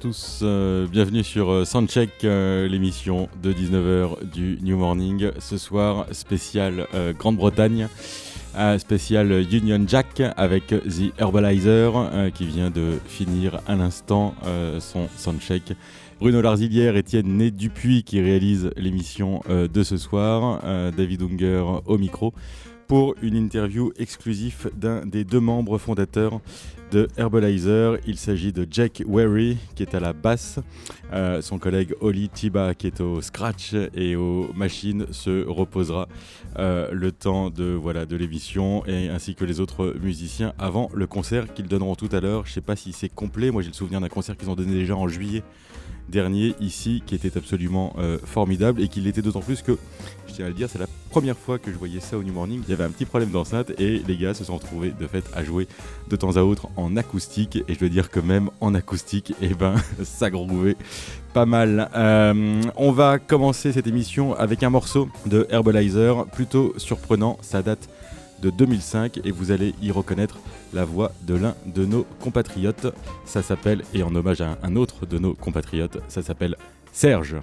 Tous, euh, bienvenue sur euh, Soundcheck, euh, l'émission de 19h du New Morning. Ce soir, spécial Grande-Bretagne, spécial Union Jack avec The Herbalizer qui vient de finir à l'instant son Soundcheck. Bruno Larzilière, Étienne Né Dupuis qui réalise l'émission de ce soir, David Unger au micro pour une interview exclusive d'un des deux membres fondateurs de Herbalizer. Il s'agit de Jack Wary qui est à la basse. Euh, son collègue Oli Tiba qui est au scratch et aux machines se reposera euh, le temps de voilà de l'émission et ainsi que les autres musiciens avant le concert qu'ils donneront tout à l'heure. Je sais pas si c'est complet. Moi j'ai le souvenir d'un concert qu'ils ont donné déjà en juillet dernier ici qui était absolument euh, formidable et qui l'était d'autant plus que, je tiens à le dire, c'est la première fois que je voyais ça au New Morning. Il y avait un petit problème d'enceinte et les gars se sont retrouvés de fait à jouer de temps à autre en acoustique et je veux dire que même en acoustique, et eh ben ça grouvait pas mal. Euh, on va commencer cette émission avec un morceau de Herbalizer plutôt surprenant, ça date de 2005 et vous allez y reconnaître la voix de l'un de nos compatriotes. Ça s'appelle, et en hommage à un autre de nos compatriotes, ça s'appelle Serge.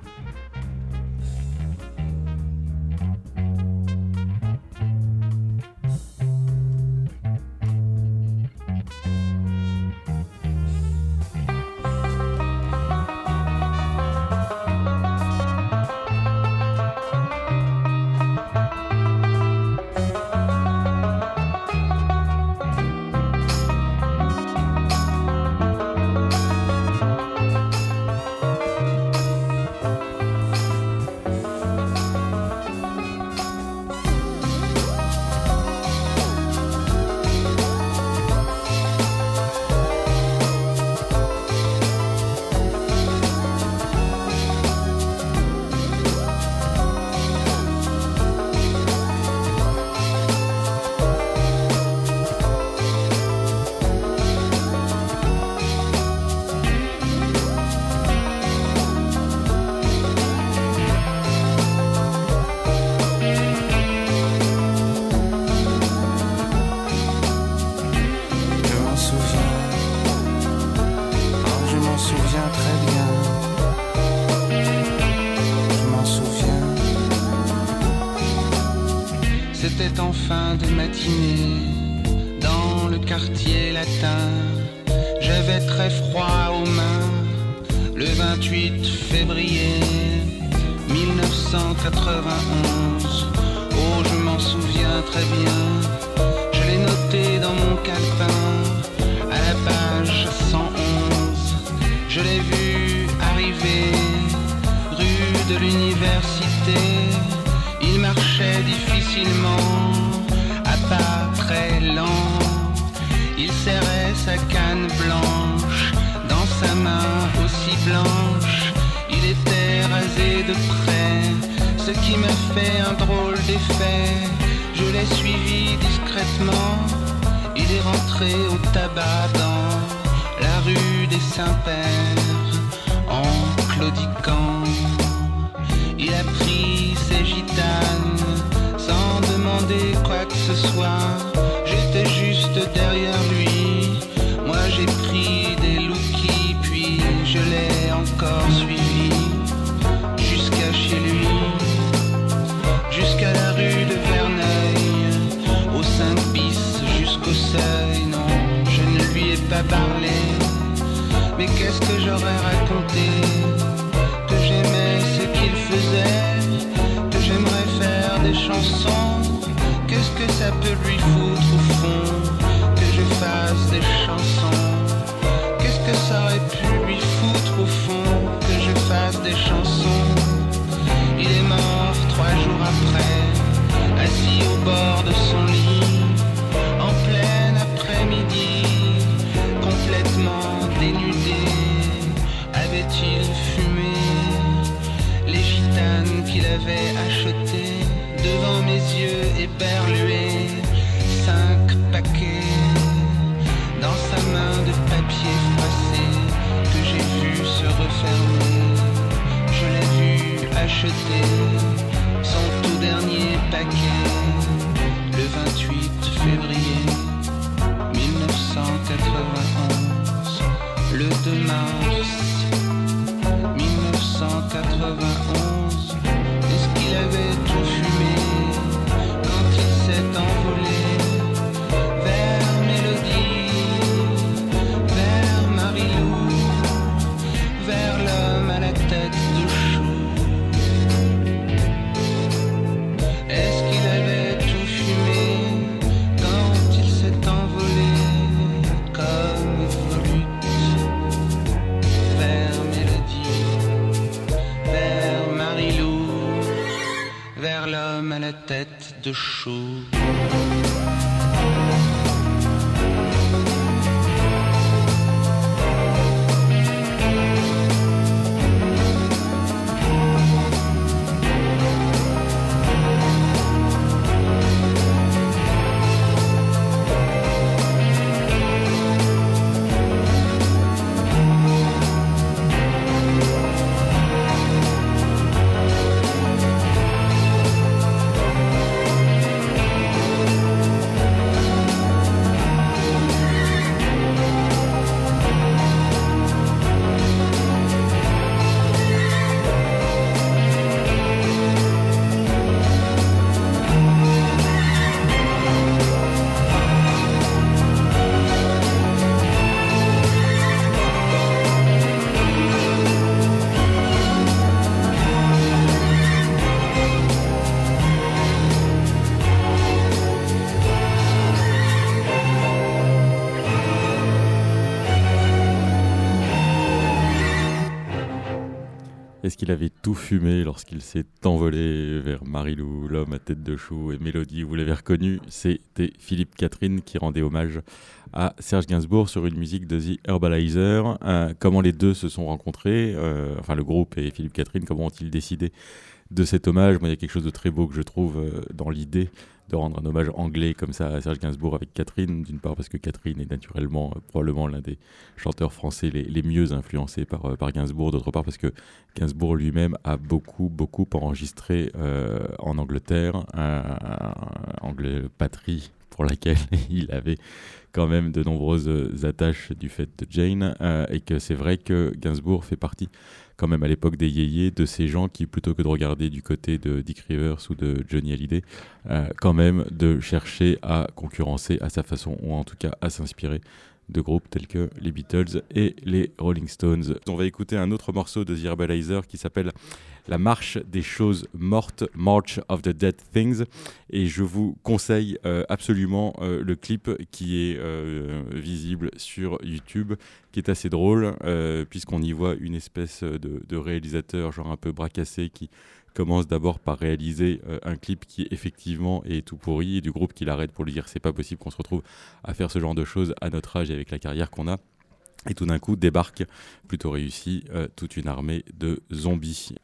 de près, ce qui me fait un drôle d'effet. Je l'ai suivi discrètement, il est rentré au tabac dans la rue des Saints-Pères en claudiquant. Il a pris ses gitanes sans demander quoi que ce soit Mais qu'est-ce que j'aurais raconté Que j'aimais ce qu'il faisait. Que j'aimerais faire des chansons. Qu'est-ce que ça peut lui foutre au fond Que je fasse des chansons. Qu'est-ce que ça aurait pu lui foutre au fond Que je fasse des chansons. Il est mort trois jours après Assis au bord avait acheté devant mes yeux éberlués cinq paquets dans sa main de papier froissé que j'ai vu se refermer. Je l'ai vu acheter son tout dernier paquet le 28 février 1991, le 2 mars 1991. De chou. Qu'il avait tout fumé lorsqu'il s'est envolé vers Marilou, l'homme à tête de chou et Mélodie, vous l'avez reconnu, c'était Philippe Catherine qui rendait hommage à Serge Gainsbourg sur une musique de The Herbalizer. Euh, comment les deux se sont rencontrés, euh, enfin le groupe et Philippe Catherine, comment ont-ils décidé de cet hommage? Moi, il y a quelque chose de très beau que je trouve euh, dans l'idée de rendre un hommage anglais comme ça à Serge Gainsbourg avec Catherine, d'une part parce que Catherine est naturellement euh, probablement l'un des chanteurs français les, mieux influencés par, euh, par Gainsbourg, d'autre part parce que Gainsbourg lui-même a beaucoup, beaucoup enregistré euh, en Angleterre, anglais patrie pour laquelle il avait quand même de nombreuses attaches du fait de Jane, et que c'est vrai que Gainsbourg fait partie quand même à l'époque des yéyés, de ces gens qui, plutôt que de regarder du côté de Dick Rivers ou de Johnny Hallyday, euh, quand même de chercher à concurrencer à sa façon, ou en tout cas à s'inspirer de groupes tels que les Beatles et les Rolling Stones. On va écouter un autre morceau de The Herbalizer qui s'appelle La marche des choses mortes, March of the Dead Things. Et je vous conseille euh, absolument euh, le clip qui est euh, visible sur YouTube, qui est assez drôle, puisqu'on y voit une espèce de, de, réalisateur, genre un peu bracassé, qui commence d'abord par réaliser euh, un clip qui effectivement est tout pourri et du groupe qui l'arrête pour lui dire c'est pas possible qu'on se retrouve à faire ce genre de choses à notre âge et avec la carrière qu'on a. Et tout d'un coup débarque, plutôt réussi, euh, toute une armée de zombies.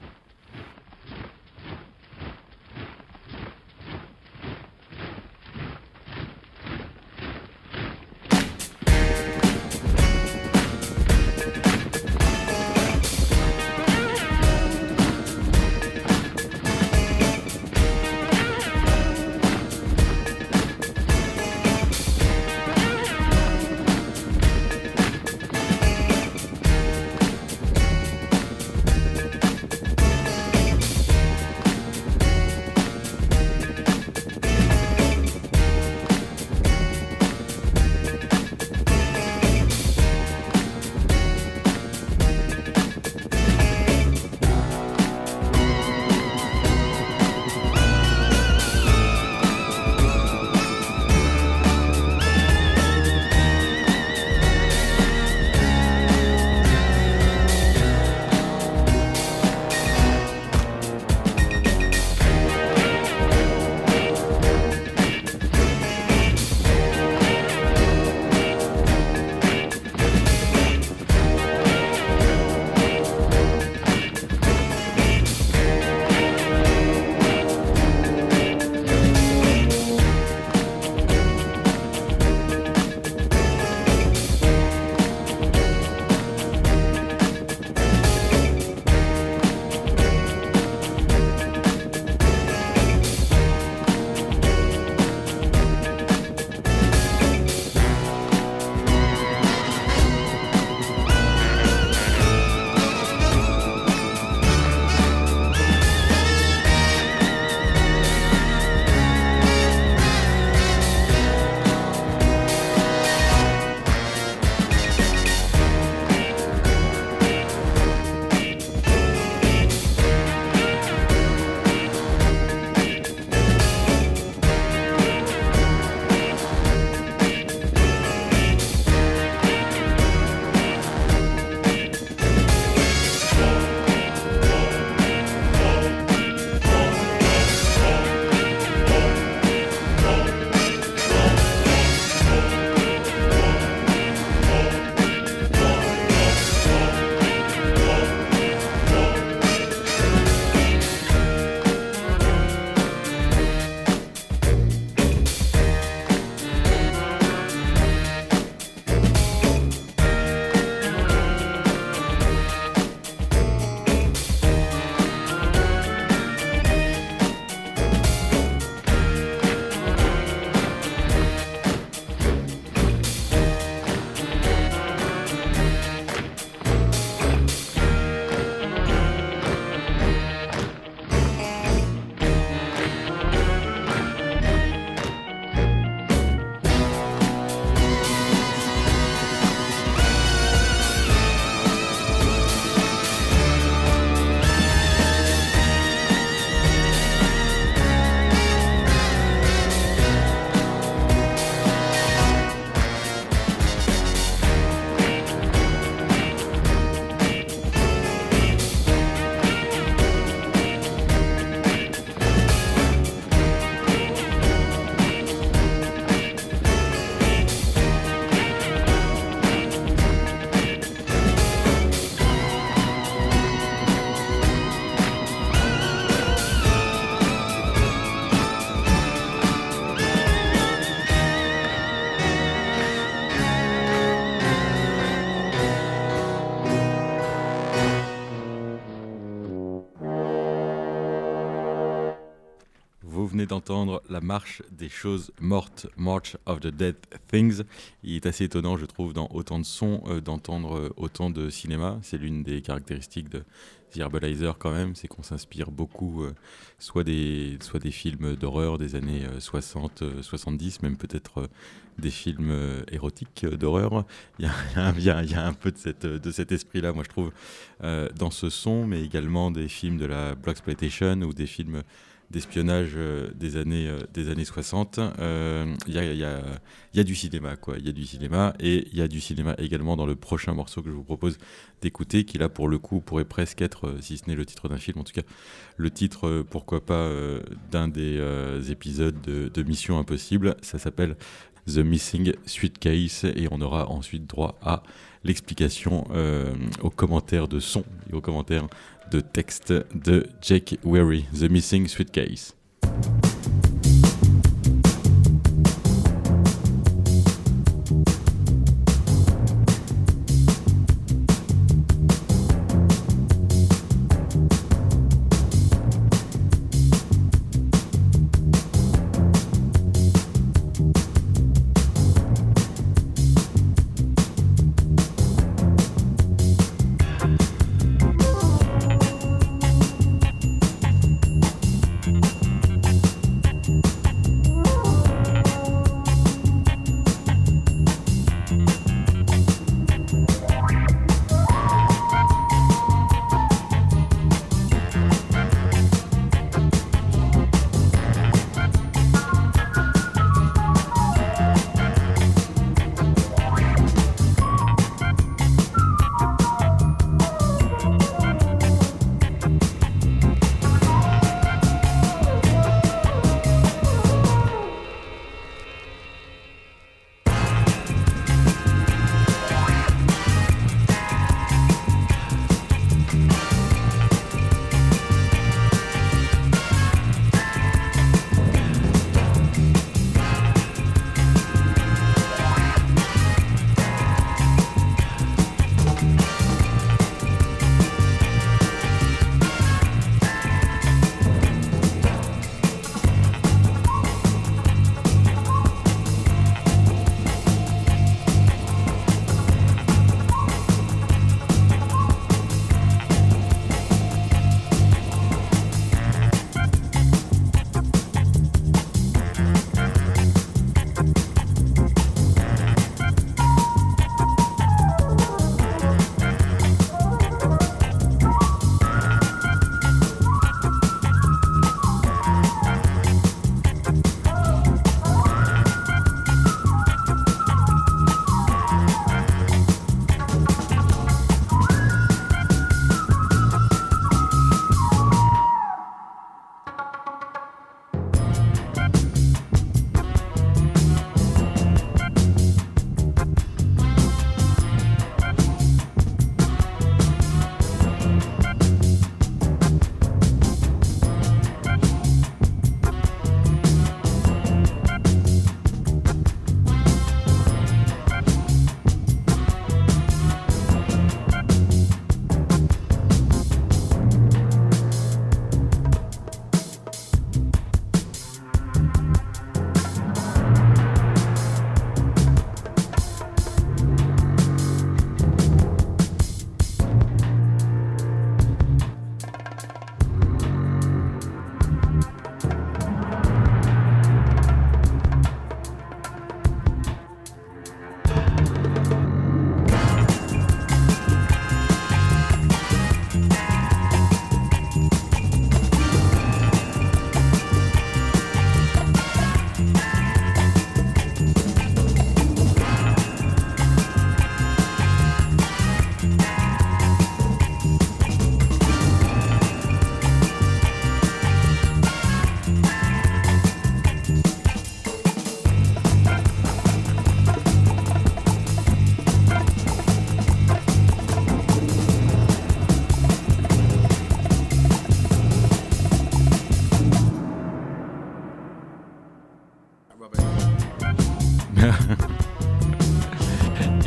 D'entendre La marche des choses mortes, March of the Dead Things. Il est assez étonnant, je trouve, dans autant de sons, euh, d'entendre euh, autant de cinéma. C'est l'une des caractéristiques de The Herbalizer quand même, c'est qu'on s'inspire beaucoup euh, soit, des, soit des films d'horreur des années 60, 70, même peut-être des films érotiques d'horreur. Il y, a un peu de, cette, de cet esprit-là, moi je trouve, dans ce son, mais également des films de la Black Exploitation ou des films d'espionnage euh, des, années, euh, des années 60. Il euh, y, a, y, y, a, du cinéma, quoi. Il y a du cinéma et il y a du cinéma également dans le prochain morceau que je vous propose d'écouter, qui là, pour le coup, pourrait presque être, si ce n'est le titre d'un film, en tout cas, le titre, pourquoi pas, d'un des épisodes de, de Mission Impossible. Ça s'appelle The Missing Suitcase et on aura ensuite droit à l'explication aux commentaires de son et aux commentaires de texte de Jake Weary, The Missing Suitcase.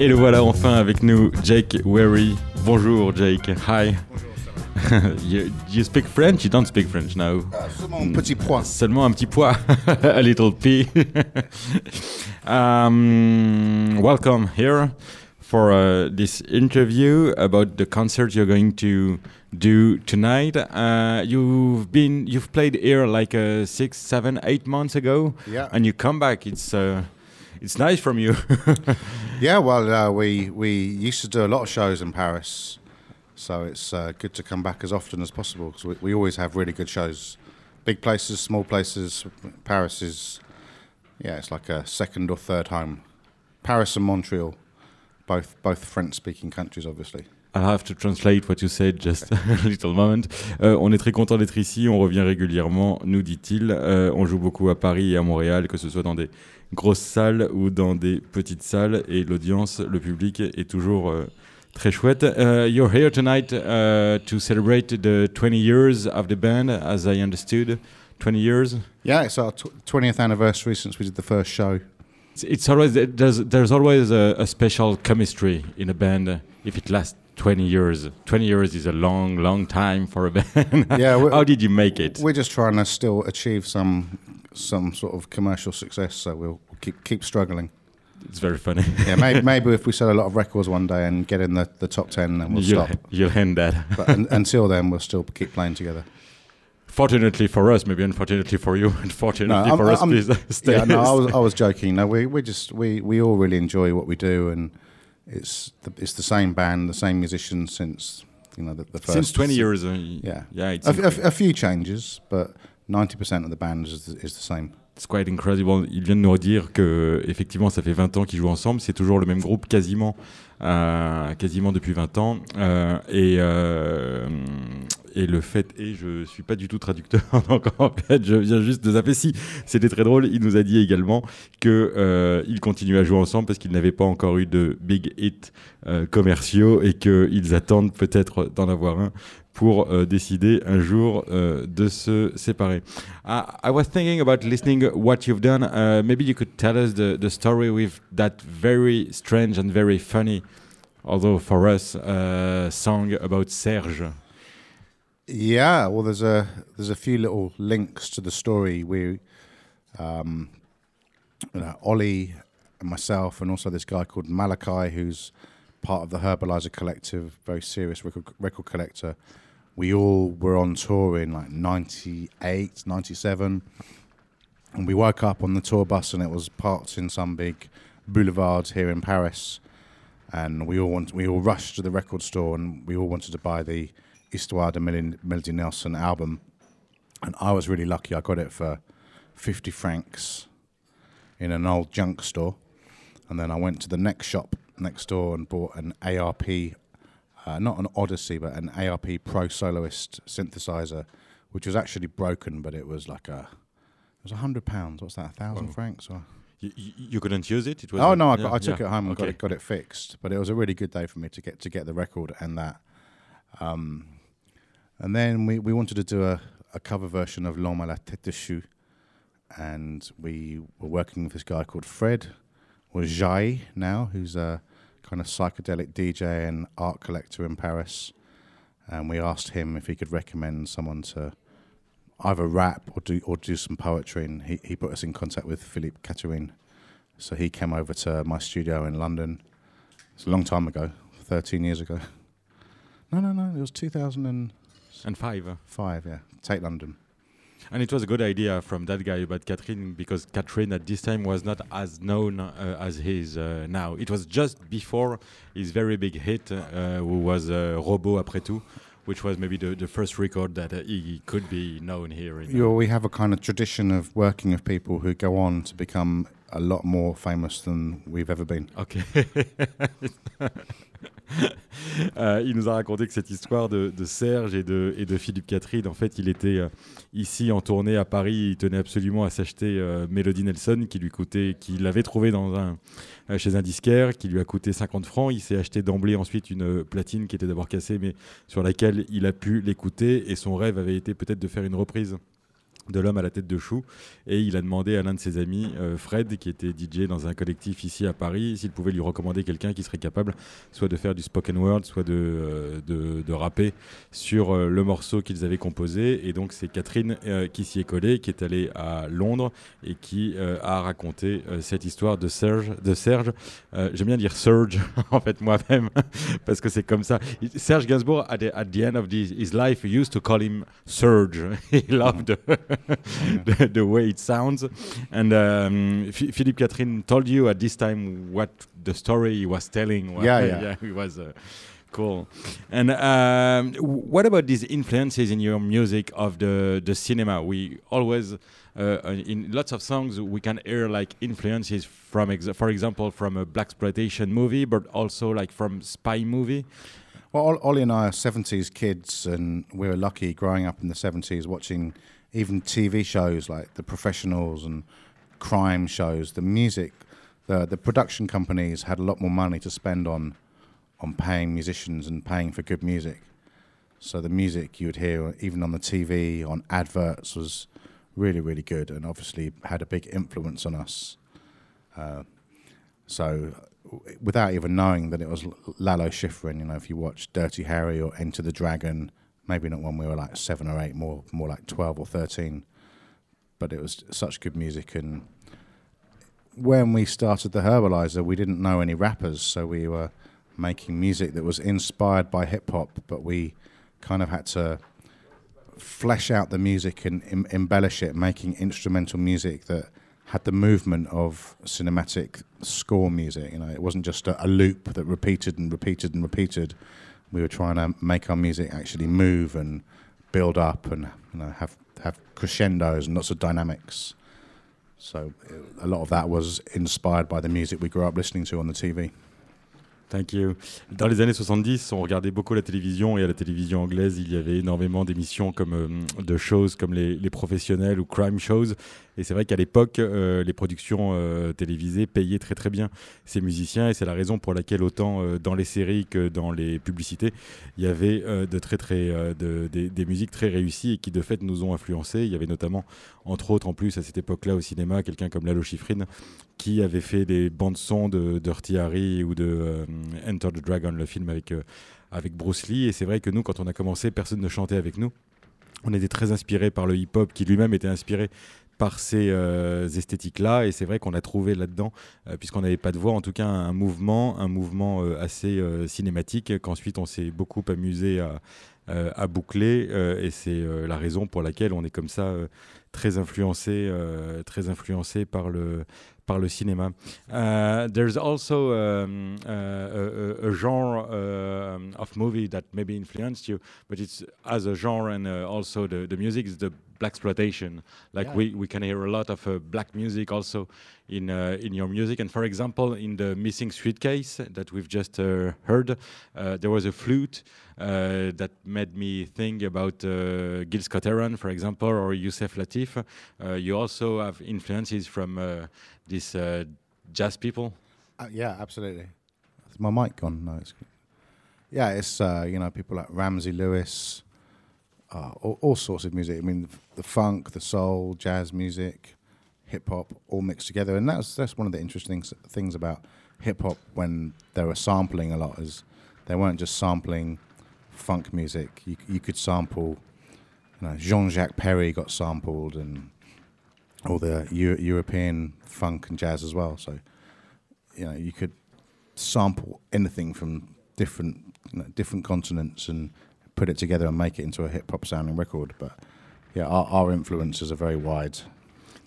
Et le voilà enfin avec nous, Jake Weary. Bonjour Jake. Hi. Bonjour, you, you speak French? You don't speak French now. Uh, seulement un petit point. Seulement un petit pois, a little p. um, welcome here for uh, this interview about the concert you're going to do tonight. Uh, you've been you've played here like uh, six, seven, eight months ago, Yeah. and you come back. It's uh, it's nice from you. Yeah, well, uh, we we used to do a lot of shows in Paris, so it's uh, good to come back as often as possible because we, we always have really good shows, big places, small places. Paris is, yeah, it's like a second or third home. Paris and Montreal, both both French-speaking countries, obviously. I have to translate what you said just a little moment. Euh, on est très content d'être ici, on revient régulièrement, nous dit-il. Euh, on joue beaucoup à Paris et à Montréal, que ce soit dans des grosses salles ou dans des petites salles, et l'audience, le public est toujours euh, très chouette. Euh, you're here tonight uh, to celebrate the 20 years of the band, as I understood. 20 years? Yeah, it's our tw- 20th anniversary since we did the first show. It's, it's always there's there's always a, a special chemistry in a band uh, if it lasts 20 years. 20 years is a long, long time for a band. Yeah, How did you make it? We're just trying to still achieve some some sort of commercial success, so we'll, keep keep struggling. It's very funny. Yeah, maybe, maybe if we sell a lot of records one day and get in the, the top ten, then we'll you'll, stop. you'll hand that. But un, until then, we'll still keep playing together. Fortunately for us, maybe unfortunately for you, unfortunately I'm- for us, I'm- please stay. Yeah, no, I was I was joking. No, we we just we, we all really enjoy what we do, and it's the, it's the same band, the same musicians since you know the, the first Since 20 years. Uh, Yeah, yeah, it's, a, a, a few changes, but ninety percent of the band is is the same. it's quite incredible. Il vient de nous redire que effectivement, ça fait 20 ans qu'ils jouent ensemble. C'est toujours le même groupe, quasiment, euh, quasiment depuis 20 ans. Euh, et, euh, et le fait est, je suis pas du tout traducteur, donc en fait, je viens juste de zapper. Si, c'était très drôle. Il nous a dit également que euh, ils continuent à jouer ensemble parce qu'ils n'avaient pas encore eu de big hit euh, commerciaux et qu'ils attendent peut-être d'en avoir un pour euh, décider un jour euh, de se séparer. I, I was thinking about listening what you've done. Uh, maybe you could tell us the, the story with that very strange and very funny, although for us, uh, song about Serge. Yeah, well, there's a there's a few little links to the story. We, um, you know, Ollie and myself, and also this guy called Malachi, who's part of the Herbalizer Collective, very serious record, record collector. We all were on tour in like 98, 97. And we woke up on the tour bus and it was parked in some big boulevard here in Paris. And we all want, we all rushed to the record store and we all wanted to buy the Histoire de Mel- Melody Nelson album. And I was really lucky. I got it for 50 francs in an old junk store. And then I went to the next shop next door and bought an ARP, uh, not an Odyssey, but an ARP Pro Soloist synthesizer, which was actually broken, but it was like a, it was a hundred pounds. What's that? A thousand francs? Or? You, you, couldn't use it? it was Oh no, I, yeah, I took yeah, it home and got it got it fixed. But it was a really good day for me to get to get the record and that. Um, and then we, we wanted to do a, a cover version of L'Homme à la tête de chou, and we were working with this guy called Fred, or Jai now, who's a kind of psychedelic DJ and art collector in Paris. And we asked him if he could recommend someone to either rap or do or do some poetry, and he, he put us in contact with Philippe Catherine. So he came over to my studio in London. It's a long time ago, 13 years ago. No, no, no, it was 2005, And five. Five, yeah. Take London. And it was a good idea from that guy about Catherine because Catherine at this time was not as known uh, as he is uh, now. It was just before his very big hit, uh, who was uh, Robot après tout, which was maybe the, the first record that uh, he could be known here. In, You know, we have a kind of tradition of working with people who go on to become a lot more famous than we've ever been. Euh, il nous a raconté que cette histoire de, Serge et de, Philippe Catherine, en fait, il était euh, ici en tournée à Paris. Il tenait absolument à s'acheter euh, Melody Nelson, qui lui coûtait, qu'il avait trouvé euh, chez un disquaire, qui lui a coûté 50 francs. Il s'est acheté d'emblée ensuite une platine qui était d'abord cassée, mais sur laquelle il a pu l'écouter. Et son rêve avait été peut-être de faire une reprise de l'homme à la tête de chou. Et il a demandé à l'un de ses amis, euh, Fred, qui était DJ dans un collectif ici à Paris, s'il pouvait lui recommander quelqu'un qui serait capable soit de faire du spoken word, soit de, euh, de, rapper sur euh, le morceau qu'ils avaient composé. Et donc c'est Catherine qui s'y est collée, qui est allée à Londres et qui a raconté cette histoire de Serge. De Serge. J'aime bien dire Serge, en fait, moi-même, parce que c'est comme ça. Serge Gainsbourg, at the, at the end of his life, used to call him Serge. He loved the, the, way it sounds. And um, Philippe Catherine told you at this time what the story he was telling. yeah, yeah, yeah, it was. Uh, cool. And um, what about these influences in your music of the the cinema? We always uh, in lots of songs we can hear like influences from, ex for example, from a black exploitation movie, but also like from spy movie. Well, Ollie and I are 70s kids, and we were lucky growing up in the 70s watching even TV shows like The Professionals and crime shows, the music, the the production companies had a lot more money to spend on on paying musicians and paying for good music. So the music you would hear even on the TV, on adverts, was really really good, and obviously had a big influence on us. Uh, so without even knowing that it was Lalo Schifrin, you know, if you watch Dirty Harry or Enter the Dragon maybe not when we were like seven or eight, more more like twelve or thirteen. But it was such good music, and when we started the Herbalizer, we didn't know any rappers, so we were making music that was inspired by hip hop, but we kind of had to flesh out the music and embellish it, making instrumental music that had the movement of cinematic score music. You know, it wasn't just a, a loop that repeated and repeated and repeated we were trying to make our music actually move and build up and you know have have crescendos and lots of dynamics. So a lot of that was inspired by the music we grew up listening to on the TV. Thank you. Dans les années 70, on regardait beaucoup la télévision et à la télévision anglaise, il y avait énormément d'émissions comme euh, de choses comme les, les, professionnels ou crime shows et c'est vrai qu'à l'époque, euh, les productions euh, télévisées payaient très très bien ces musiciens et c'est la raison pour laquelle autant euh, dans les séries que dans les publicités, il y avait de très très de, des, musiques très réussies et qui de fait nous ont influencés. Il y avait notamment, entre autres en plus à cette époque-là au cinéma, quelqu'un comme Lalo Schifrin qui avait fait des bandes son de Dirty Harry ou de Enter the Dragon, le film avec avec Bruce Lee. Et c'est vrai que nous, quand on a commencé, personne ne chantait avec nous. On était très inspiré par le hip-hop qui lui-même était inspiré par ces euh, esthétiques-là. Et c'est vrai qu'on a trouvé là-dedans, euh, puisqu'on n'avait pas de voix, en tout cas un mouvement, un mouvement euh, assez cinématique qu'ensuite on s'est beaucoup amusé à, boucler. et c'est la raison pour laquelle on est comme ça très influencé, très influencé par le par le cinéma. There's also um, uh, a, genre uh, of movie that maybe influenced you, but it's as a genre and uh, also the music is the black exploitation. Like yeah. we, we can hear a lot of uh, black music also in uh, in your music. And for example, in the Missing Suitcase that we've just uh, heard, uh, there was a flute uh, that made me think about uh, Gil Scott-Heron, for example, or Youssef Latif. you also have influences from these jazz people. yeah, absolutely. Is my mic gone? No, it's. Yeah, it's you know people like Ramsey Lewis, uh, all, all, sorts of music. I mean, the funk, the soul, jazz music, hip hop, all mixed together. And that's that's one of the interesting things about hip hop when they were sampling a lot is they weren't just sampling funk music. You you could sample, you know, Jean Jacques Perry got sampled and all the Euro- European funk and jazz as well. So, you know, you could sample anything from different you know, different continents and put it together and make it into a hip hop sounding record. But yeah, our, influences are very wide.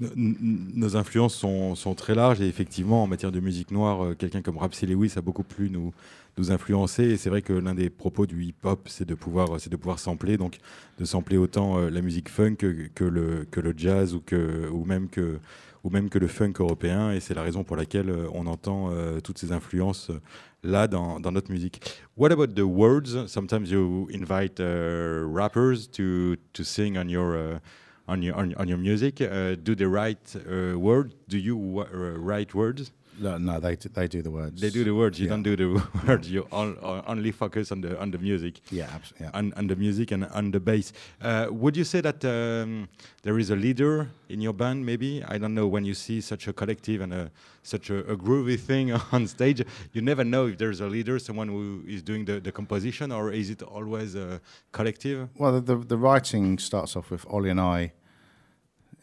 Nos influences sont, très larges et effectivement en matière de musique noire, euh, quelqu'un comme Rapsy Lewis a beaucoup pu nous, nous influencer et c'est vrai que l'un des propos du hip-hop c'est de pouvoir c'est de pouvoir sampler donc de sampler autant euh, la musique funk que, que, le, que le jazz ou, que, ou même que ou même que le funk européen. Et c'est la raison pour laquelle euh, on entend euh, toutes ces influences euh, là dans, dans, notre musique. What about the words? Sometimes you invite uh, rappers to, to sing on your, uh, on your, on, your music. Uh, do they write uh, words? Do you write words? No, no, they do, they do the words. They do the words. You Yeah. don't do the words. You all, all- only focus on the on the music. Yeah, absolutely. Yeah. on, on the music and on the bass. Uh, would you say that um, there is a leader in your band? Maybe I don't know. When you see such a collective and a, such a, a groovy thing on stage, you never know if there's a leader, someone who is doing the, the composition, or is it always a collective? Well, the, the the writing starts off with Ollie and I.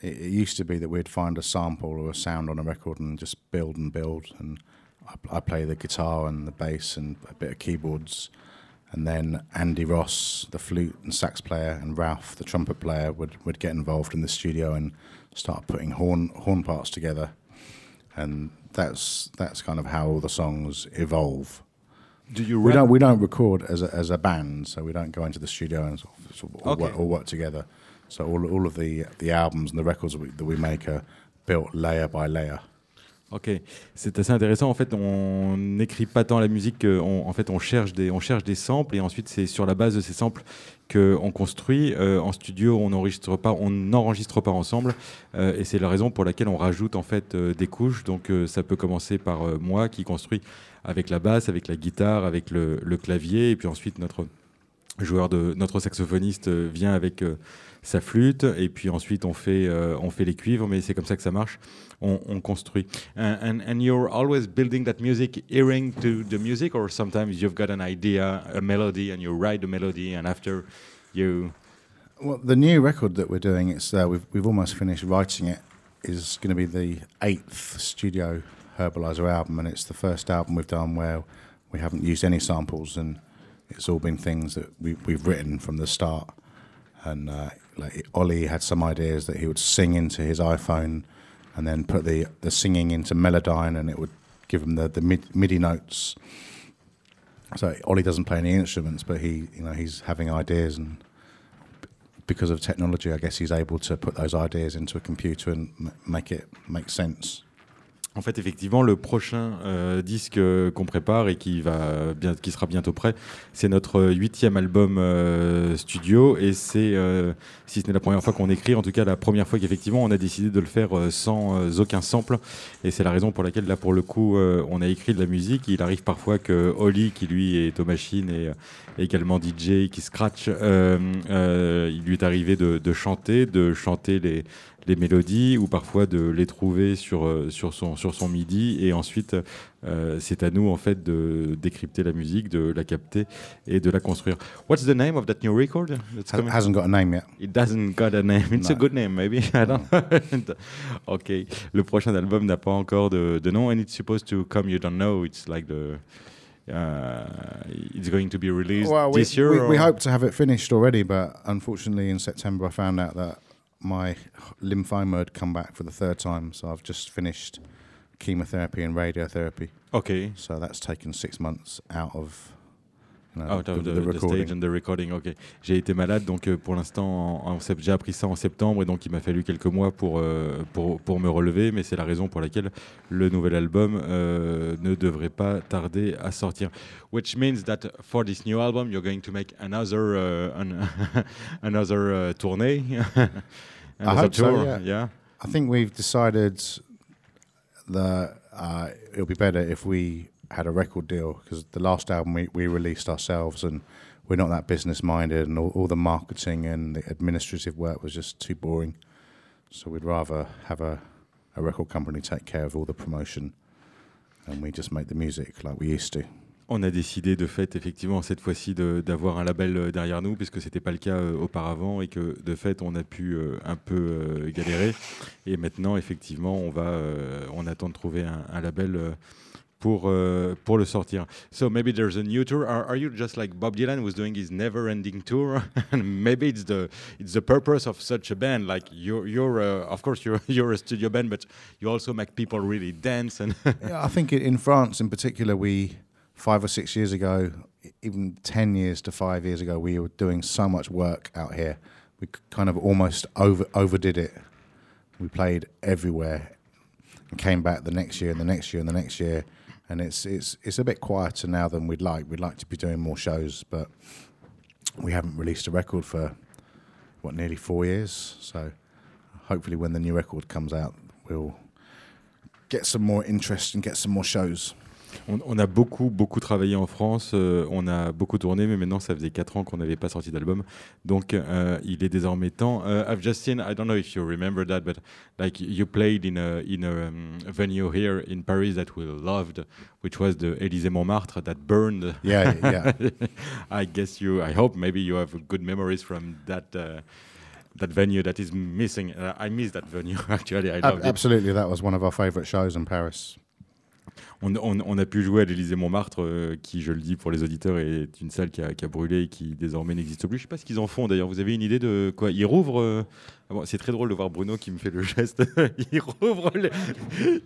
It, it used to be that we'd find a sample or a sound on a record and just build and build. And I, I play the guitar and the bass and a bit of keyboards. And then Andy Ross, the flute and sax player, and Ralph, the trumpet player, would, would get involved in the studio and start putting horn horn parts together. And that's that's kind of how all the songs evolve. Do you We don't we don't record as a, as a band, so we don't go into the studio and sort of, sort of all, work, all work together. So all all of the the albums and the records that we, that we make are built layer by layer. Ok, c'est assez intéressant. En fait, on n'écrit pas tant la musique. que on- en fait, on cherche des, on cherche des samples et ensuite c'est sur la base de ces samples que on construit. Euh, en studio, on n'enregistre pas, on n'enregistre pas ensemble euh, et c'est la raison pour laquelle on rajoute en fait euh, des couches. Donc, euh, ça peut commencer par euh, moi qui construis avec la basse, avec la guitare, avec le, le clavier et puis ensuite notre joueur de notre saxophoniste euh, vient avec sa flûte et puis ensuite on fait euh, on fait les cuivres mais c'est comme ça que ça marche on, on construit and, and and you're always building that music hearing to the music or sometimes you've got an idea a melody and you write the melody and after you Well, the new record that we're doing, it's uh, we've we've almost finished writing it. Is going to be the eighth studio Herbalizer album, and it's the first album we've done where we haven't used any samples, and it's all been things that we, we've written from the start. And uh, like Ollie had some ideas that he would sing into his iPhone, and then put the the singing into Melodyne, and it would give him the the mid, MIDI notes. So Ollie doesn't play any instruments, but he you know he's having ideas and because of technology, I guess he's able to put those ideas into a computer and m- make it make sense. En fait, effectivement, le prochain euh, disque euh, qu'on prépare et qui, va bien, qui sera bientôt prêt, c'est notre huitième album euh, studio. Et c'est, euh, si ce n'est la première fois qu'on écrit, en tout cas la première fois qu'effectivement on a décidé de le faire euh, sans aucun sample. Et c'est la raison pour laquelle, là, pour le coup, on a écrit de la musique. Il arrive parfois que Oli, qui lui est aux machines et également DJ, qui scratch, il lui est arrivé de, de chanter, de chanter les les mélodies ou parfois de les trouver sur, euh, sur, son, sur son MIDI et ensuite euh, c'est à nous en fait de décrypter la musique, de la capter et de la construire. What's the name of that new record? coming? hasn't got a name yet. It doesn't got a name. It's a good name, maybe. I don't know. ok. Le prochain album n'a pas encore de, de nom and it's supposed to come. You don't know. It's like the. Uh, it's going to be released Well, we, this year. we, we hope to have it finished already, but unfortunately in September I found out that my lymphoma had come back for the third time. So I've just finished chemotherapy and radiotherapy. Ok. So that's taken six months out of Out of the, the the stage and the recording, ok. J'ai été malade, donc euh, pour l'instant, j'ai appris ça en septembre, et donc il m'a fallu quelques mois pour, euh, pour, pour me relever, mais c'est la raison pour laquelle le nouvel album euh, ne devrait pas tarder à sortir. Which means that for this new album, you're going to make another, uh, an, another uh, tournée. another hope so, tour, yeah. yeah. I think we've decided that uh, it'll be better if we had a record deal because the last album we, we released ourselves and we're not that business minded and all, all the marketing and the administrative work was just too boring. So we'd rather have a, a record company take care of all the promotion and we just make the music like we used to. On a décidé de fait, effectivement, cette fois-ci d'avoir un label euh, derrière nous, puisque ce n'était pas le cas euh, auparavant et que de fait, on a pu euh, un peu euh, galérer. Et maintenant, effectivement, on, va, euh, on attend de trouver un, un label euh, pour, euh, pour le sortir. So maybe there's a new tour. Are, are you just like Bob Dylan was doing his never-ending tour? and maybe it's the it's the purpose of such a band. Like you're you're uh, of course you're you're a studio band, but you also make people really dance and yeah, I think in France in particular, we five or six years ago, even ten years to five years ago, we were doing so much work out here. We kind of almost over overdid it. We played everywhere, and came back the next year and the next year and the next year, and it's it's it's a bit quieter now than we'd like. We'd like to be doing more shows, but we haven't released a record for what nearly four years. So hopefully, when the new record comes out, we'll get some more interest and get some more shows. On, on a beaucoup, beaucoup travaillé en France, euh, on a beaucoup tourné, mais maintenant ça faisait 4 ans qu'on n'avait pas sorti d'album. Donc euh, il est désormais temps. Uh, I've just seen, I don't know if you remember that, but like you played in a, in a um, venue here in Paris that we loved, which was the Élysée Montmartre that burned. Yeah, yeah. I guess you, I hope maybe you have good memories from that. Uh, that venue that is missing. Uh, I miss that venue actually. I Ab- loved it. absolutely, that was one of our favourite shows in Paris. On, a pu jouer à l'Élysée Montmartre, euh, qui, je le dis pour les auditeurs, est une salle qui a, a brûlé et qui désormais n'existe plus. Je sais pas ce qu'ils en font d'ailleurs. Vous avez une idée de quoi? Ils rouvrent. euh, ah c'est très drôle de voir Bruno qui me fait le geste. il rouvre, les-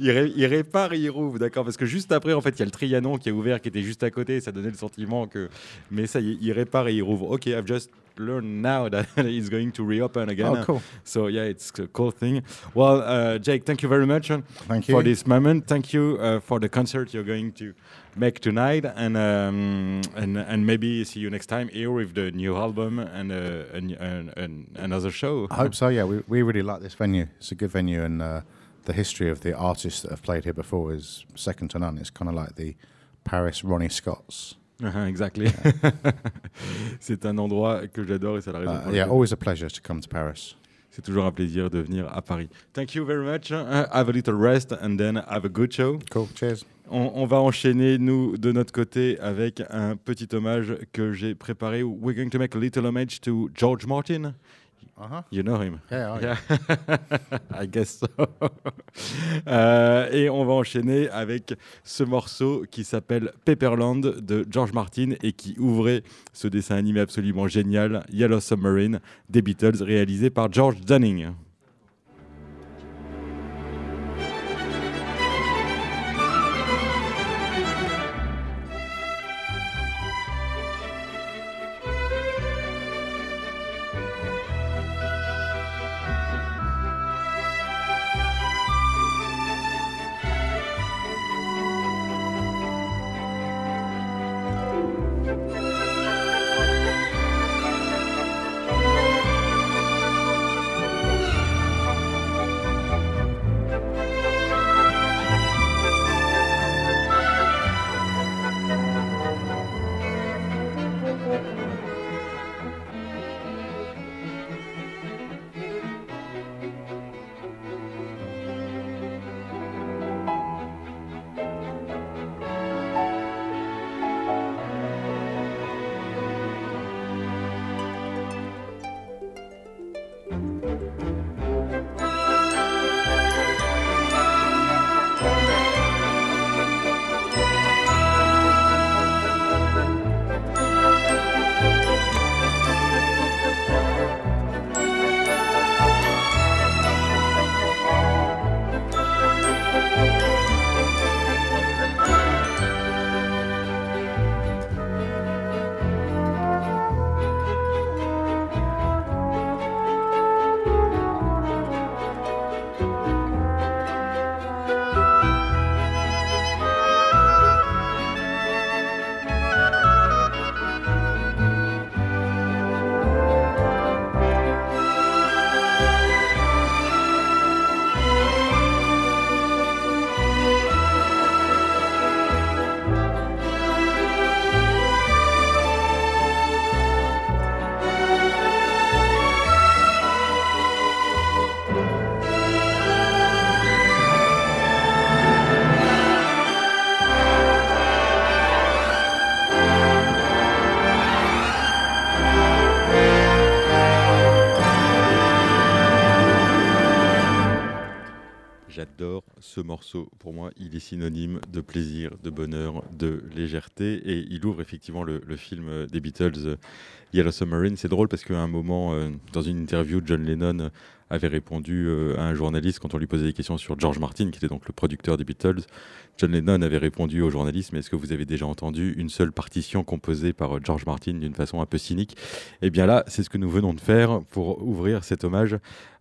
et d'accord? Parce que juste après, en fait, il y a le Trianon qui est ouvert, qui était juste à côté. Ça donnait le sentiment que. Mais ça, y est, il répare et il rouvre. Ok, I've just learned now that it's going to reopen again. Oh, cool. So yeah, it's a cool thing. Well, uh, Jake, thank you very much Thank for you. this moment. Thank you uh, for the concert you're going to make tonight, and um, and and maybe see you next time here with the new album and uh, and, and, and another show. I hope so. Yeah, we, we really like this venue. It's a good venue, and uh, the history of the artists that have played here before is second to none. It's kind of like the Paris Ronnie Scotts. Uh-huh, exactly. C'est un endroit que j'adore et c'est la raison. Uh, pour yeah, always a pleasure to come to Paris. C'est toujours un plaisir de venir à Paris. Thank you very much. Uh, have a little rest and then have a good show. Cool. Cheers. On, on va enchaîner, nous, de notre côté, avec un petit hommage que j'ai préparé. We're going to make a little homage to George Martin. Uh huh. You know him. Yeah. I- Yeah. I guess so. Euh, et on va enchaîner avec ce morceau qui s'appelle Pepperland de George Martin et qui ouvrait ce dessin animé absolument génial, Yellow Submarine, des Beatles, réalisé par George Dunning. Ce morceau. Pour moi, il est synonyme de plaisir, de bonheur, de légèreté. Et il ouvre effectivement le, film des Beatles, euh, Yellow Submarine. C'est drôle parce qu'à un moment, euh, dans une interview, John Lennon avait répondu euh, à un journaliste quand on lui posait des questions sur George Martin, qui était donc le producteur des Beatles. John Lennon avait répondu au journaliste, mais est-ce que vous avez déjà entendu une seule partition composée par euh, George Martin d'une façon un peu cynique? Eh bien là, c'est ce que nous venons de faire pour ouvrir cet hommage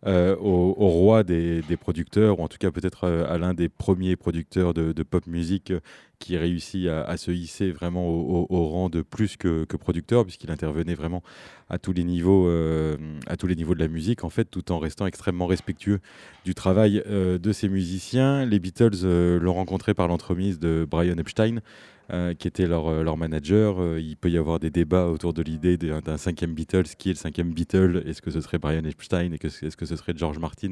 euh, au, roi des, producteurs, ou en tout cas peut-être à l'un des premiers producteurs de, de pop musique, qui réussit à, se hisser vraiment au, rang de plus que, producteur, puisqu'il intervenait vraiment à tous les niveaux, euh, à tous les niveaux de la musique, en fait, tout en restant extrêmement respectueux du travail euh, de ses musiciens. Les Beatles euh, l'ont rencontré par l'entremise de Brian Epstein, euh, qui était leur, euh, leur manager. Euh, il peut y avoir des débats autour de l'idée d'un cinquième Beatles. Qui est le cinquième Beatle? Est-ce que ce serait Brian Epstein? Est-ce que ce serait George Martin?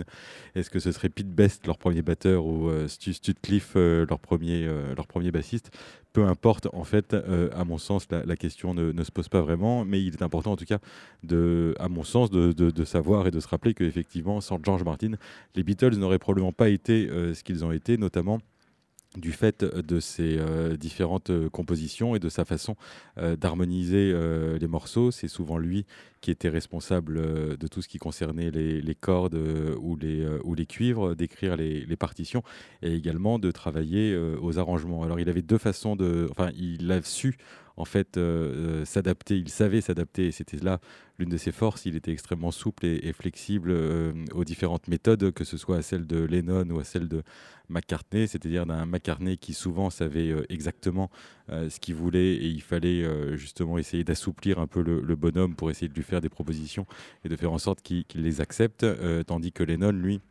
Est-ce que ce serait Pete Best, leur premier batteur, ou Stu Cliff, leur, premier, leur premier bassiste? Peu importe, en fait, à mon sens, la, question ne, se pose pas vraiment, mais il est important, en tout cas, à mon sens, de, de, savoir et de se rappeler qu'effectivement, sans George Martin, les Beatles n'auraient probablement pas été ce qu'ils ont été, notamment du fait de ses euh, différentes euh, compositions et de sa façon euh, d'harmoniser les morceaux. C'est souvent lui qui était responsable de tout ce qui concernait les, cordes ou, les, ou les cuivres, d'écrire les, les, partitions et également de travailler aux arrangements. Alors il avait deux façons de... Enfin, il a su en fait euh, euh, s'adapter. Il savait s'adapter et c'était là l'une de ses forces. Il était extrêmement souple et, flexible euh, aux différentes méthodes, que ce soit à celle de Lennon ou à celle de McCartney, c'est-à-dire d'un McCartney qui souvent savait exactement ce qu'il voulait et il fallait justement essayer d'assouplir un peu le, bonhomme pour essayer de lui faire des propositions et de faire en sorte qu'il les accepte, tandis que Lennon, lui,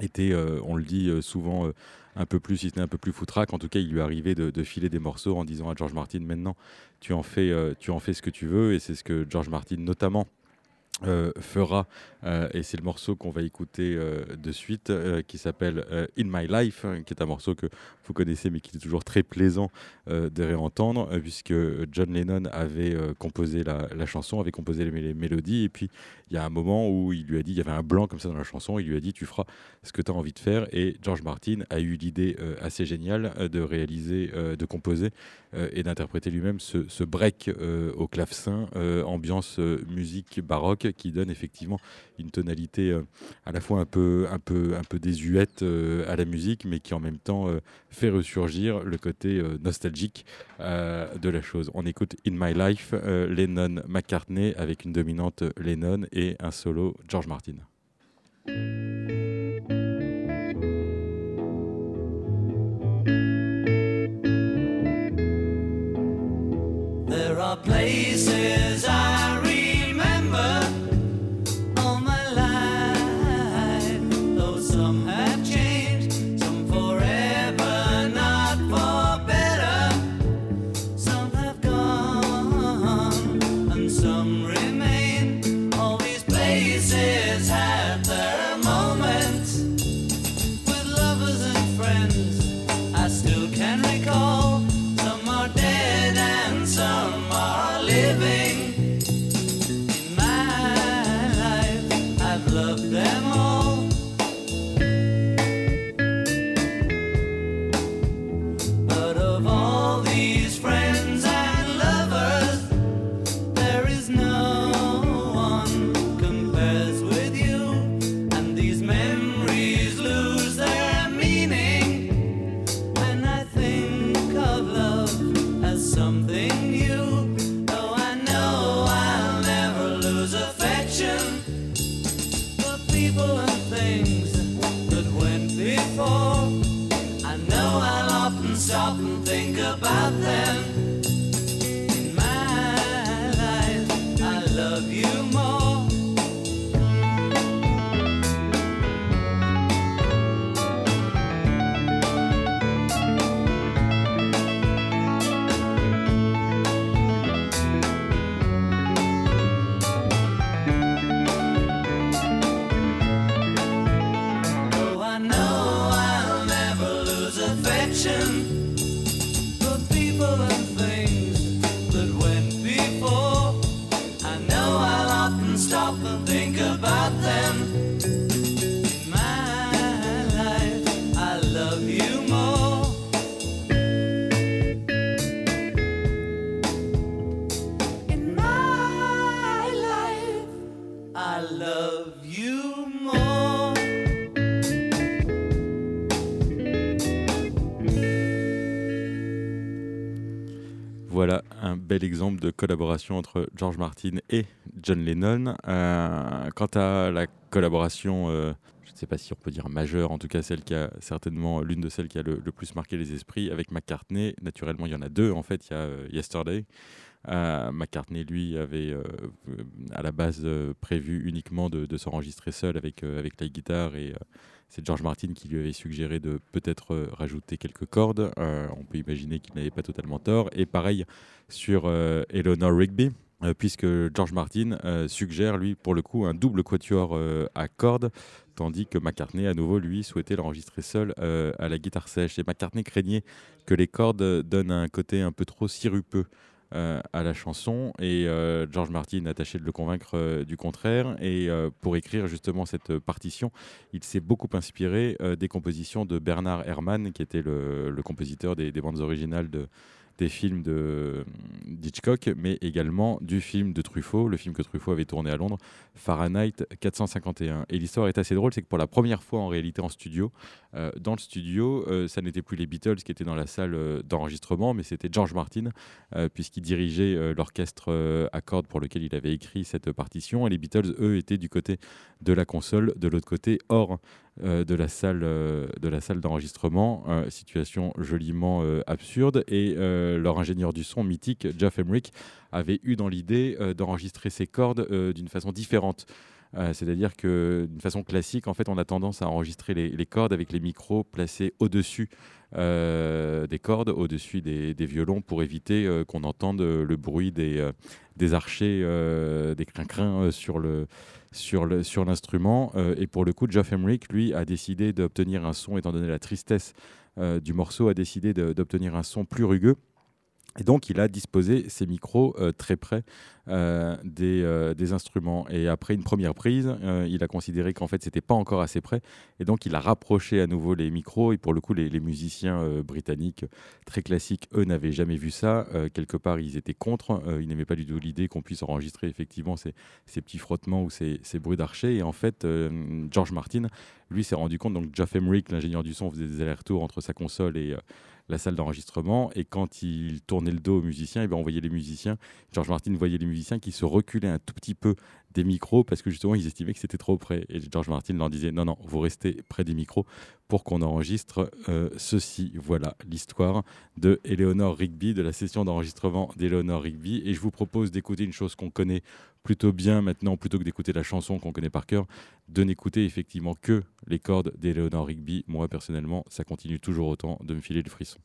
était, on le dit souvent, un peu plus, si ce n'est un peu plus foutraque. En tout cas, il lui arrivait de, filer des morceaux en disant à George Martin maintenant, tu en fais, euh, tu en fais ce que tu veux. Et c'est ce que George Martin, notamment, euh, fera, euh, et c'est le morceau qu'on va écouter de suite, qui s'appelle In My Life, hein, qui est un morceau que vous connaissez, mais qui est toujours très plaisant de réentendre, puisque John Lennon avait composé la, chanson, avait composé les, mélodies, et puis il y a un moment où il lui a dit, il y avait un blanc comme ça dans la chanson, il lui a dit tu feras ce que tu as envie de faire. Et George Martin a eu l'idée euh, assez géniale euh, de réaliser, euh, de composer et d'interpréter lui-même ce, break au clavecin, ambiance musique baroque qui donne effectivement une tonalité à la fois un peu, un peu, un peu désuète à la musique, mais qui en même temps fait ressurgir le côté nostalgique de la chose. On écoute In My Life, Lennon McCartney avec une dominante Lennon et un solo George Martin. There are places somehow. Bel exemple de collaboration entre George Martin et John Lennon. Euh, quant à la collaboration, euh, je ne sais pas si on peut dire majeure, en tout cas celle qui a certainement l'une de celles qui a le, plus marqué les esprits avec McCartney. Naturellement, il y en a deux en fait. Il y a Yesterday. McCartney, lui, avait à la base prévu uniquement de, s'enregistrer seul avec, avec la guitare et c'est George Martin qui lui avait suggéré de peut-être euh, rajouter quelques cordes. Euh, on peut imaginer qu'il n'avait pas totalement tort. Et pareil sur euh, Eleanor Rigby. puisque George Martin suggère, lui, pour le coup, un double quatuor à cordes, tandis que McCartney, à nouveau, lui, souhaitait l'enregistrer seul à la guitare sèche. Et McCartney craignait que les cordes donnent un côté un peu trop sirupeux euh, à la chanson et euh, George Martin a tâché de le convaincre euh, du contraire et pour écrire justement cette partition il s'est beaucoup inspiré des compositions de Bernard Herrmann qui était le, compositeur des, bandes originales de, des films de d'Hitchcock, mais également du film de Truffaut, le film que Truffaut avait tourné à Londres, Fahrenheit 451. Et l'histoire est assez drôle, c'est que pour la première fois en réalité en studio, euh, dans le studio, euh, ça n'était plus les Beatles qui étaient dans la salle euh, d'enregistrement, mais c'était George Martin, puisqu'il dirigeait l'orchestre à cordes pour lequel il avait écrit cette partition. Et les Beatles, eux, étaient du côté de la console, de l'autre côté, hors de la salle de la salle d'enregistrement. situation joliment absurde. Et leur ingénieur du son mythique, Jeff Emrick, avait eu dans l'idée d'enregistrer ses cordes d'une façon différente. Euh, c'est-à-dire que d'une façon classique, en fait, on a tendance à enregistrer les, cordes avec les micros placés au-dessus euh, des cordes, au-dessus des, violons, pour éviter euh, qu'on entende le bruit des, des archers, des crin sur sur l'instrument. et pour le coup, Geoff Emerick, lui, a décidé d'obtenir un son, étant donné la tristesse du morceau, a décidé d'obtenir un son plus rugueux. Et donc, il a disposé ses micros euh, très près euh, euh, des, instruments. Et après une première prise, il a considéré qu'en fait, c'était pas encore assez près. Et donc, il a rapproché à nouveau les micros. Et pour le coup, les, musiciens britanniques très classiques, eux, n'avaient jamais vu ça. quelque part, ils étaient contre. ils n'aimaient pas du tout l'idée qu'on puisse enregistrer effectivement ces, petits frottements ou ces, bruits d'archer. Et en fait, George Martin, lui, s'est rendu compte. Donc, Jeff Emerick, l'ingénieur du son, faisait des allers-retours entre sa console et la salle d'enregistrement. Et quand il tournait le dos aux musiciens, et eh ben on voyait les musiciens, George Martin voyait les musiciens qui se reculaient un tout petit peu des micros parce que justement ils estimaient que c'était trop près. Et George Martin leur disait non, non, vous restez près des micros pour qu'on enregistre euh, ceci. Voilà l'histoire de Eleanor Rigby, de la session d'enregistrement d'Eleanor Rigby. Et je vous propose d'écouter une chose qu'on connaît plutôt bien maintenant, plutôt que d'écouter la chanson qu'on connaît par cœur, de n'écouter effectivement que les cordes d'Eleanor Rigby. Moi personnellement, ça continue toujours autant de me filer le frisson.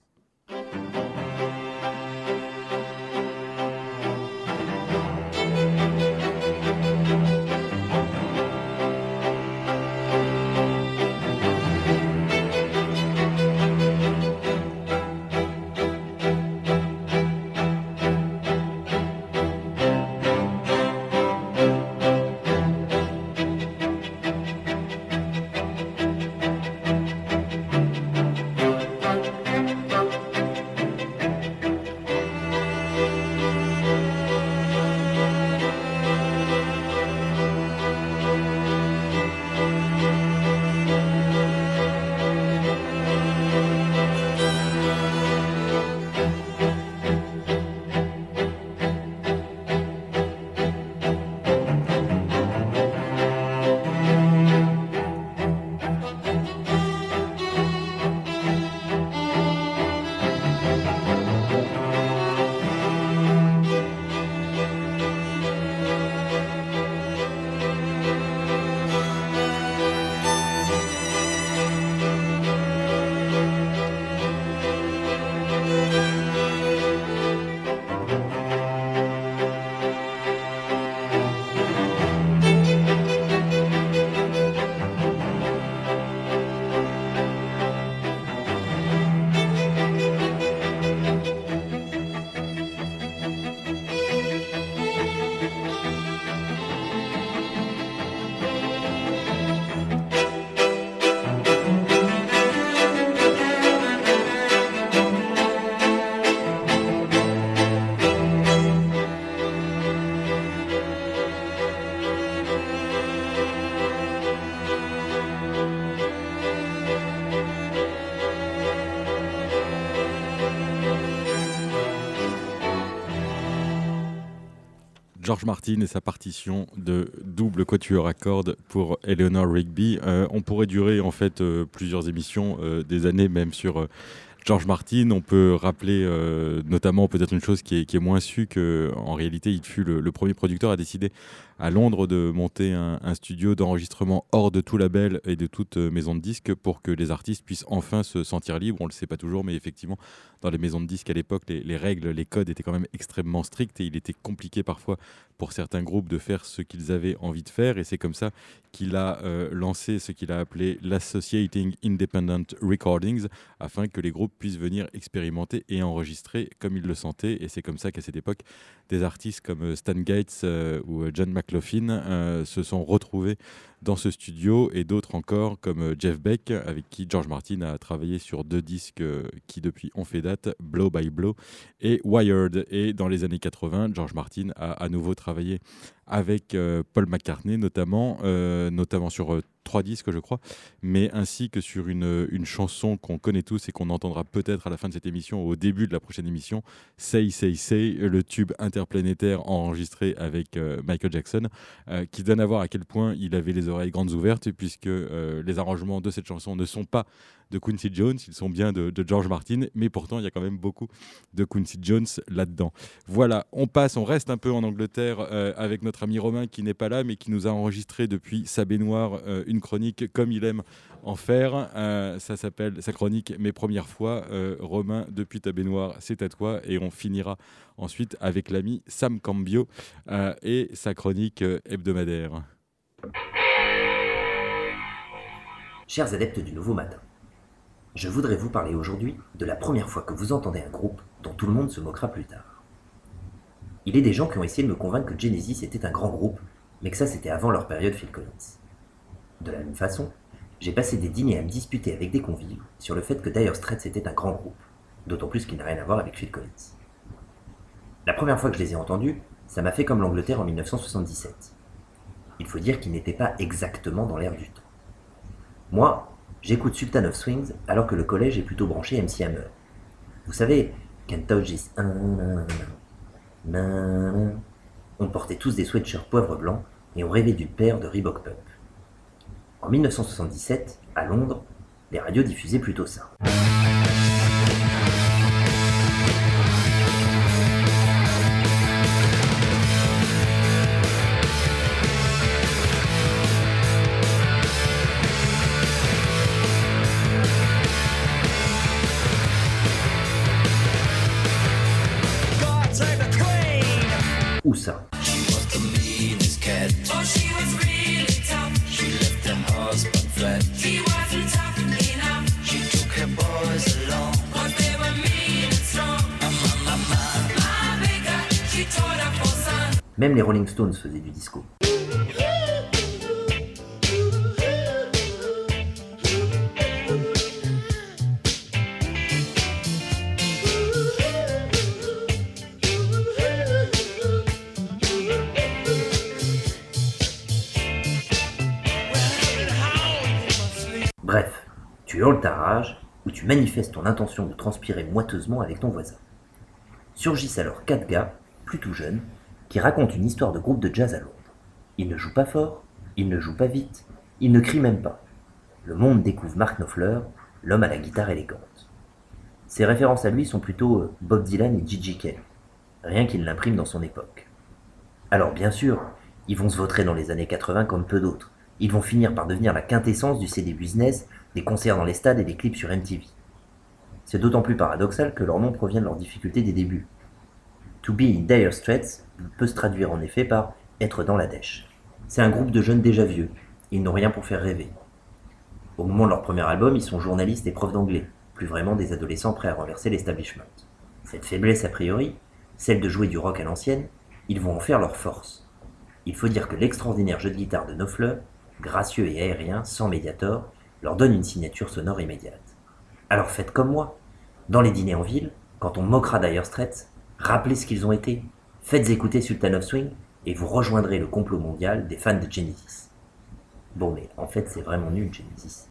George Martin et sa partition de double quatuor à cordes pour Eleanor Rigby. Euh, on pourrait durer en fait euh, plusieurs émissions, euh, des années même sur George Martin. On peut rappeler notamment peut-être une chose qui est, moins su qu'en réalité il fut le, premier producteur à décider à Londres de monter un, studio d'enregistrement hors de tout label et de toute maison de disques pour que les artistes puissent enfin se sentir libres. On ne le sait pas toujours, mais effectivement, dans les maisons de disques à l'époque, les, règles, les codes étaient quand même extrêmement stricts et il était compliqué parfois pour certains groupes de faire ce qu'ils avaient envie de faire. Et c'est comme ça qu'il a euh, lancé ce qu'il a appelé l'Associating Independent Recordings afin que les groupes puissent venir expérimenter et enregistrer comme ils le sentaient. Et c'est comme ça qu'à cette époque, des artistes comme euh, Stan Gates ou John McLaughlin euh, se sont retrouvés dans ce studio et d'autres encore comme euh, Jeff Beck avec qui George Martin a travaillé sur deux disques euh, qui depuis ont fait date, Blow by Blow et Wired. Et dans les années 80, George Martin a à nouveau travaillé avec Paul McCartney notamment, notamment sur trois disques, je crois, mais ainsi que sur une, une chanson qu'on connaît tous et qu'on entendra peut-être à la fin de cette émission, au début de la prochaine émission, Say, Say, Say, le tube interplanétaire enregistré avec euh, Michael Jackson, euh, qui donne à voir à quel point il avait les oreilles grandes ouvertes, puisque euh, les arrangements de cette chanson ne sont pas de Quincy Jones, ils sont bien de, George Martin, mais pourtant il y a quand même beaucoup de Quincy Jones là-dedans. Voilà, on passe, on reste un peu en Angleterre avec notre ami Romain qui n'est pas là, mais qui nous a enregistré depuis sa baignoire une chronique comme il aime en faire. Euh, ça s'appelle sa chronique Mes premières fois. Euh, Romain, depuis ta baignoire, c'est à toi. Et on finira ensuite avec l'ami Sam Cambio euh, et sa chronique hebdomadaire. Chers adeptes du nouveau matin, je voudrais vous parler aujourd'hui de la première fois que vous entendez un groupe dont tout le monde se moquera plus tard. Il est des gens qui ont essayé de me convaincre que Genesis était un grand groupe, mais que ça c'était avant leur période Phil Collins. De la même façon, j'ai passé des dîners à me disputer avec des convives sur le fait que Dire Straits était un grand groupe, d'autant plus qu'il n'a rien à voir avec Phil Collins. La première fois que je les ai entendus, ça m'a fait comme l'Angleterre en 1977. Il faut dire qu'ils n'étaient pas exactement dans l'air du temps. Moi, j'écoute Sultan of Swings alors que le collège est plutôt branché MC Hammer. Vous savez, On portait tous des sweatshirts poivre blanc et on rêvait du père de Reebok Pump. En 1977, à Londres, les radios diffusaient plutôt ça. Stones faisaient du disco. Bref, tu hurles ta rage ou tu manifestes ton intention de transpirer moiteusement avec ton voisin. Surgissent alors quatre gars, plutôt jeunes, qui raconte une histoire de groupe de jazz à Londres. Il ne joue pas fort, il ne joue pas vite, il ne crie même pas. Le monde découvre Mark Knopfler, l'homme à la guitare élégante. Ses références à lui sont plutôt euh, Bob Dylan et Gigi Kane, rien qu'il l'imprime dans son époque. Alors bien sûr, ils vont se vautrer dans les années 80 comme peu d'autres. Ils vont finir par devenir la quintessence du CD business, des concerts dans les stades et des clips sur MTV. C'est d'autant plus paradoxal que leur nom provient de leurs difficultés des débuts. To be in dire straits peut se traduire en effet par être dans la dèche. C'est un groupe de jeunes déjà vieux, ils n'ont rien pour faire rêver. Au moment de leur premier album, ils sont journalistes et profs d'anglais, plus vraiment des adolescents prêts à renverser l'establishment. Cette faiblesse a priori, celle de jouer du rock à l'ancienne, ils vont en faire leur force. Il faut dire que l'extraordinaire jeu de guitare de Knopfler, gracieux et aérien, sans médiator, leur donne une signature sonore immédiate. Alors faites comme moi. Dans les dîners en ville, quand on moquera Dire Straits, Rappelez ce qu'ils ont été. Faites écouter Sultan of Swing et vous rejoindrez le complot mondial des fans de Genesis. Bon, mais en fait, c'est vraiment nul, Genesis.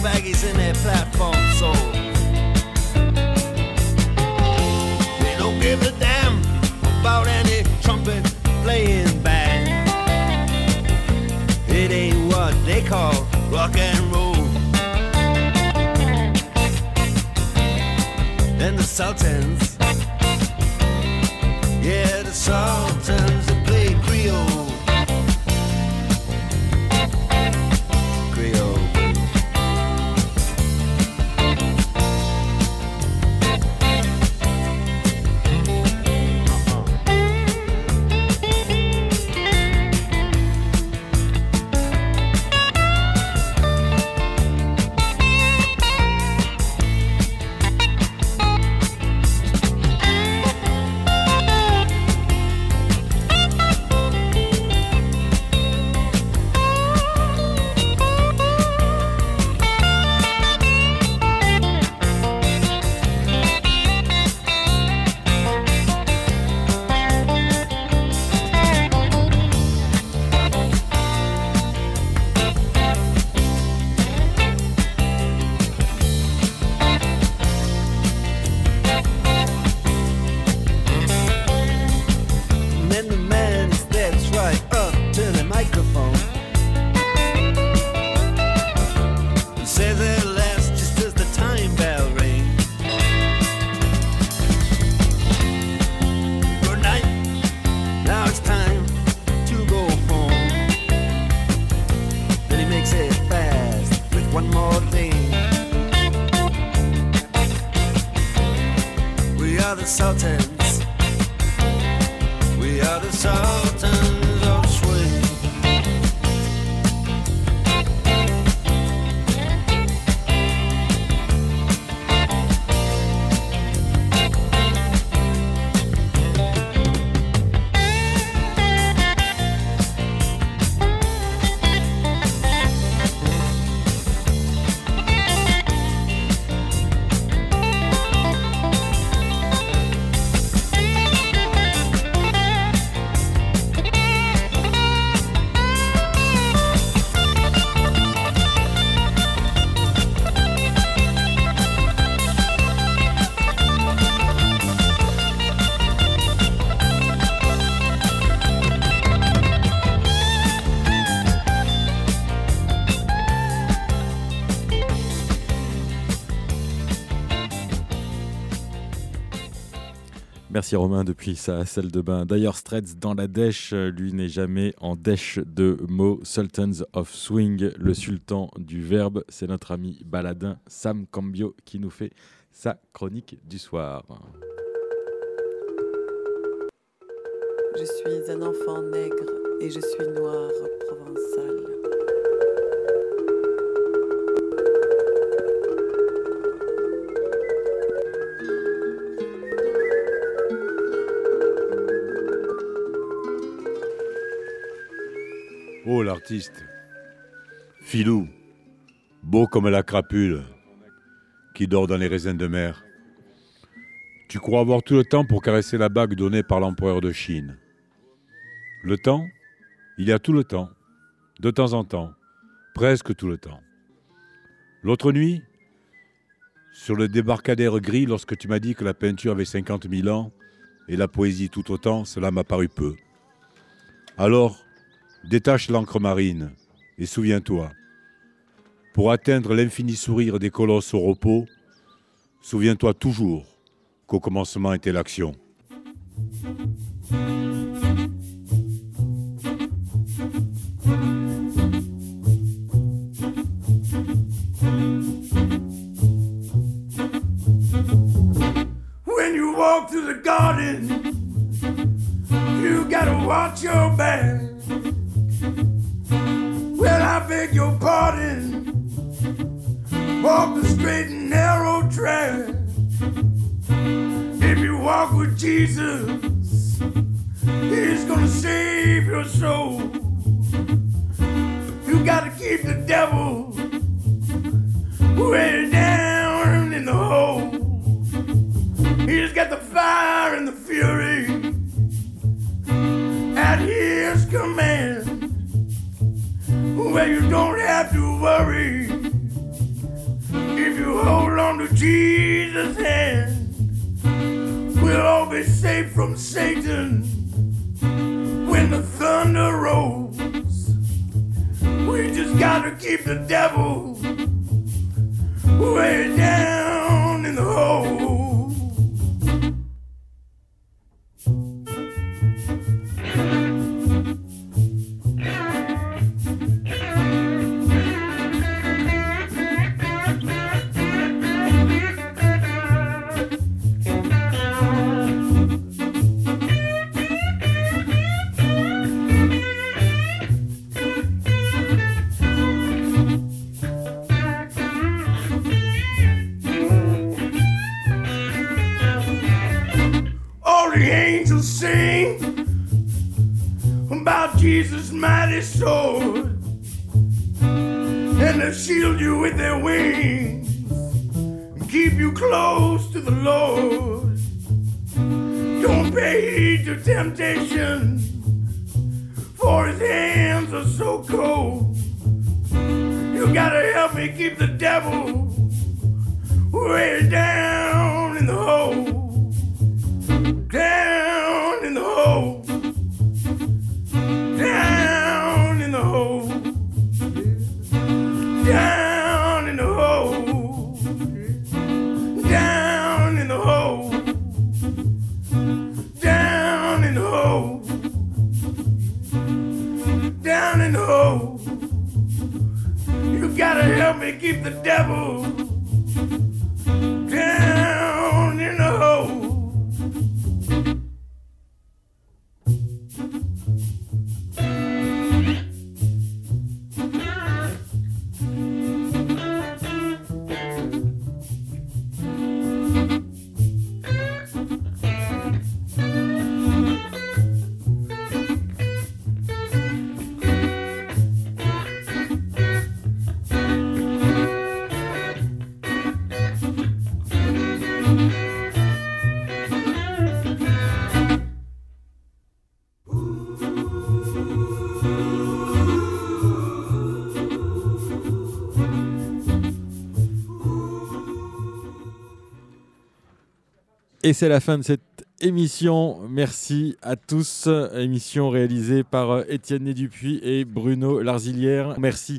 baggies in their platform soul. They don't give a damn about any trumpet playing band. It ain't what they call rock and roll. And the Sultans, yeah, the Sultans. Romain depuis sa salle de bain. D'ailleurs, Streds dans la dèche, euh, lui n'est jamais en dèche de mots. Sultans of Swing, le sultan du verbe, c'est notre ami baladin Sam Cambio qui nous fait sa chronique du soir. Je suis un enfant nègre et je suis noir provençal. Oh, l'artiste. Filou, beau comme la crapule qui dort dans les raisins de mer. Tu crois avoir tout le temps pour caresser la bague donnée par l'empereur de Chine. Le temps Il y a tout le temps. De temps en temps. Presque tout le temps. L'autre nuit, sur le débarcadère gris, lorsque tu m'as dit que la peinture avait 50 000 ans et la poésie tout autant, cela m'a paru peu. Alors, détache l'encre marine et souviens-toi, pour atteindre l'infini sourire des colosses au repos, souviens-toi toujours qu'au commencement était l'action. When you walk through the Et c'est la fin de cette émission. Merci à tous. Émission réalisée par euh, Étienne Nédupuis et Bruno Larzilière. Merci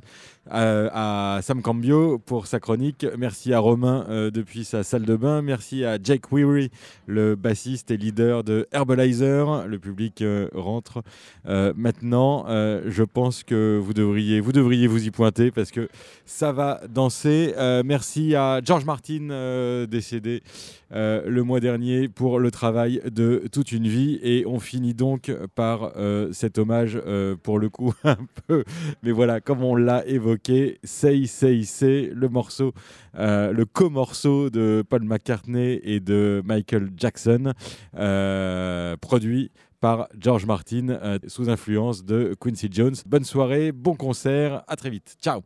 à Sam Cambio pour sa chronique. Merci à Romain euh, depuis sa salle de bain. Merci à Jake Weary, le bassiste et leader de Herbalizer. Le public euh, rentre Euh, maintenant. Euh, je pense que vous devriez, vous devriez vous y pointer parce que ça va danser. Euh, merci à George Martin, euh, décédé euh, le mois dernier, pour le travail de toute une vie. Et on finit donc par euh, cet hommage, euh, pour le coup, un peu. Mais voilà, comme on l'a évoqué, Say, Say, Say, le morceau, euh, le co-morceau de Paul McCartney et de Michael Jackson, euh, produit par George Martin euh, sous influence de Quincy Jones. Bonne soirée, bon concert, à très vite. Ciao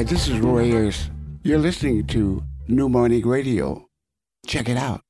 Hi, this is Roy Ayers. You're listening to New Morning Radio. Check it out.